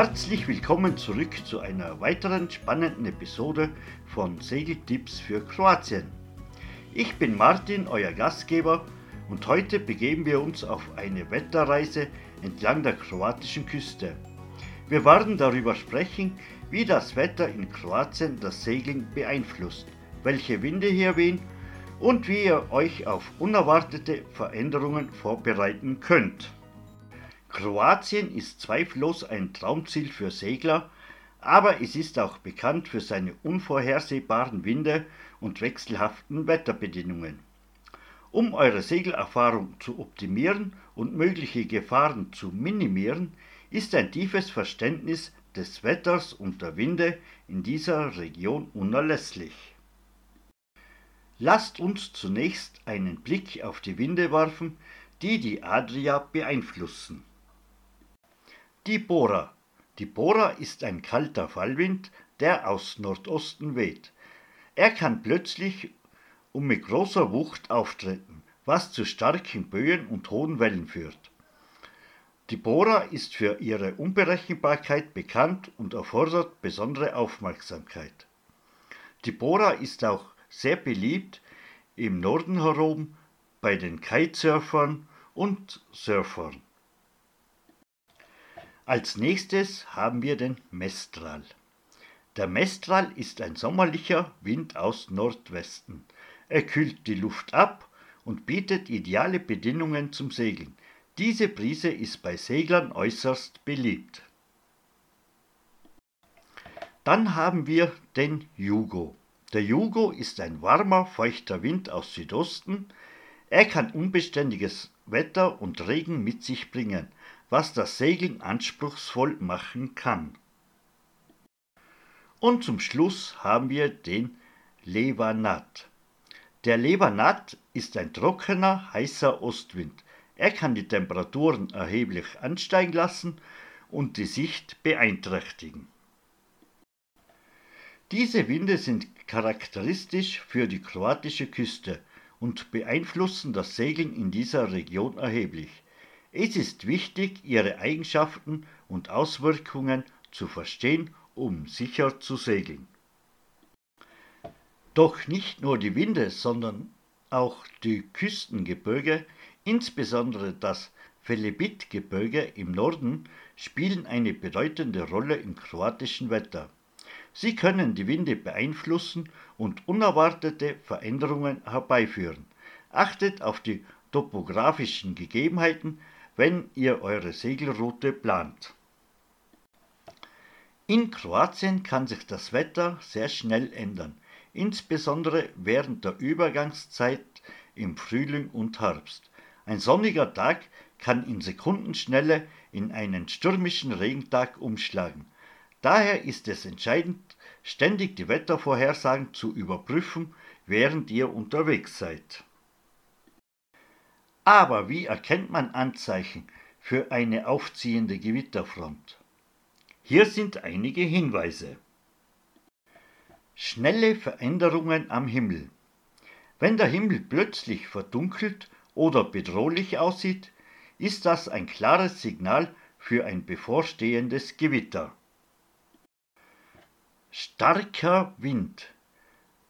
Herzlich willkommen zurück zu einer weiteren spannenden Episode von Segeltipps für Kroatien. Ich bin Martin, euer Gastgeber, und heute begeben wir uns auf eine Wetterreise entlang der kroatischen Küste. Wir werden darüber sprechen, wie das Wetter in Kroatien das Segeln beeinflusst, welche Winde hier wehen und wie ihr euch auf unerwartete Veränderungen vorbereiten könnt. Kroatien ist zweifellos ein Traumziel für Segler, aber es ist auch bekannt für seine unvorhersehbaren Winde und wechselhaften Wetterbedingungen. Um eure Segelerfahrung zu optimieren und mögliche Gefahren zu minimieren, ist ein tiefes Verständnis des Wetters und der Winde in dieser Region unerlässlich. Lasst uns zunächst einen Blick auf die Winde werfen, die die Adria beeinflussen. Die Bora. Die Bora ist ein kalter Fallwind, der aus Nordosten weht. Er kann plötzlich und mit großer Wucht auftreten, was zu starken Böen und hohen Wellen führt. Die Bora ist für ihre Unberechenbarkeit bekannt und erfordert besondere Aufmerksamkeit. Die Bora ist auch sehr beliebt im Norden herum bei den Kitesurfern und Surfern. Als nächstes haben wir den Mestral. Der Mestral ist ein sommerlicher Wind aus Nordwesten. Er kühlt die Luft ab und bietet ideale Bedingungen zum Segeln. Diese Brise ist bei Seglern äußerst beliebt. Dann haben wir den Jugo. Der Jugo ist ein warmer, feuchter Wind aus Südosten. Er kann unbeständiges Wetter und Regen mit sich bringen was das Segeln anspruchsvoll machen kann. Und zum Schluss haben wir den Levanat. Der Levanat ist ein trockener, heißer Ostwind. Er kann die Temperaturen erheblich ansteigen lassen und die Sicht beeinträchtigen. Diese Winde sind charakteristisch für die kroatische Küste und beeinflussen das Segeln in dieser Region erheblich. Es ist wichtig, ihre Eigenschaften und Auswirkungen zu verstehen, um sicher zu segeln. Doch nicht nur die Winde, sondern auch die Küstengebirge, insbesondere das Velebit-Gebirge im Norden, spielen eine bedeutende Rolle im kroatischen Wetter. Sie können die Winde beeinflussen und unerwartete Veränderungen herbeiführen. Achtet auf die topografischen Gegebenheiten, wenn ihr eure Segelroute plant. In Kroatien kann sich das Wetter sehr schnell ändern, insbesondere während der Übergangszeit im Frühling und Herbst. Ein sonniger Tag kann in Sekundenschnelle in einen stürmischen Regentag umschlagen. Daher ist es entscheidend, ständig die Wettervorhersagen zu überprüfen, während ihr unterwegs seid. Aber wie erkennt man Anzeichen für eine aufziehende Gewitterfront? Hier sind einige Hinweise. Schnelle Veränderungen am Himmel. Wenn der Himmel plötzlich verdunkelt oder bedrohlich aussieht, ist das ein klares Signal für ein bevorstehendes Gewitter. Starker Wind.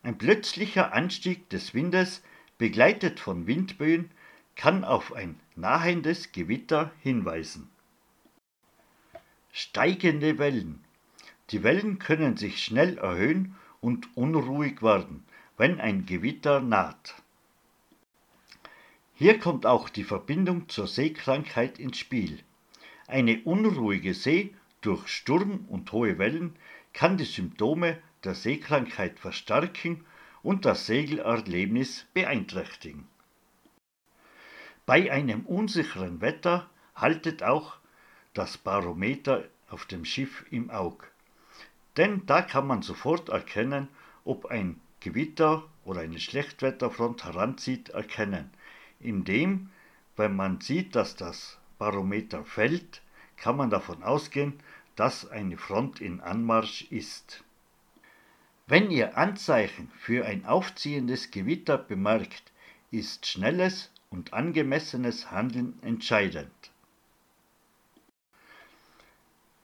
Ein plötzlicher Anstieg des Windes, begleitet von Windböen, kann auf ein nahendes Gewitter hinweisen. Steigende Wellen. Die Wellen können sich schnell erhöhen und unruhig werden, wenn ein Gewitter naht. Hier kommt auch die Verbindung zur Seekrankheit ins Spiel. Eine unruhige See durch Sturm und hohe Wellen kann die Symptome der Seekrankheit verstärken und das Segelerlebnis beeinträchtigen. Bei einem unsicheren Wetter haltet auch das Barometer auf dem Schiff im Auge. Denn da kann man sofort erkennen, ob ein Gewitter oder eine Schlechtwetterfront heranzieht, erkennen. Indem, wenn man sieht, dass das Barometer fällt, kann man davon ausgehen, dass eine Front in Anmarsch ist. Wenn ihr Anzeichen für ein aufziehendes Gewitter bemerkt, ist schnelles und angemessenes Handeln entscheidend.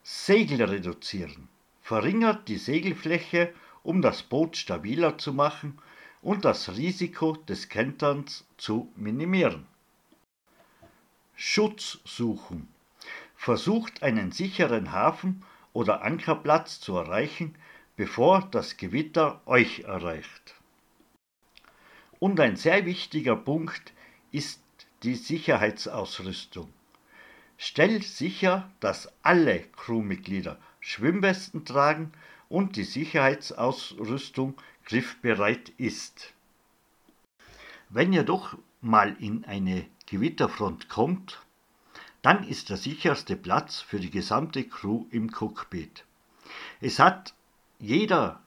Segel reduzieren. Verringert die Segelfläche, um das Boot stabiler zu machen und das Risiko des Kenterns zu minimieren. Schutz suchen. Versucht einen sicheren Hafen oder Ankerplatz zu erreichen, bevor das Gewitter euch erreicht. Und ein sehr wichtiger Punkt ist die Sicherheitsausrüstung. Stell sicher, dass alle Crewmitglieder Schwimmwesten tragen und die Sicherheitsausrüstung griffbereit ist. Wenn ihr doch mal in eine Gewitterfront kommt, dann ist der sicherste Platz für die gesamte Crew im Cockpit. Es hat jeder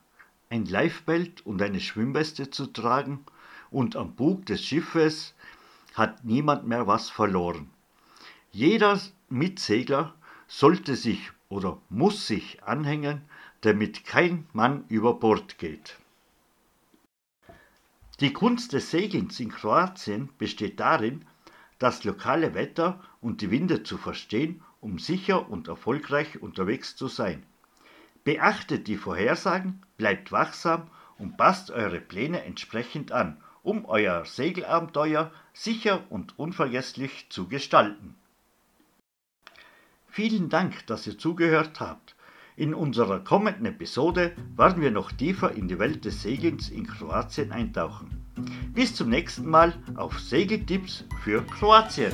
ein Lifebelt und eine Schwimmweste zu tragen und am Bug des Schiffes hat niemand mehr was verloren. Jeder Mitsegler sollte sich oder muss sich anhängen, damit kein Mann über Bord geht. Die Kunst des Segelns in Kroatien besteht darin, das lokale Wetter und die Winde zu verstehen, um sicher und erfolgreich unterwegs zu sein. Beachtet die Vorhersagen, bleibt wachsam und passt eure Pläne entsprechend an, um euer Segelabenteuer sicher und unvergesslich zu gestalten. Vielen Dank, dass ihr zugehört habt. In unserer kommenden Episode werden wir noch tiefer in die Welt des Segelns in Kroatien eintauchen. Bis zum nächsten Mal auf Segeltipps für Kroatien.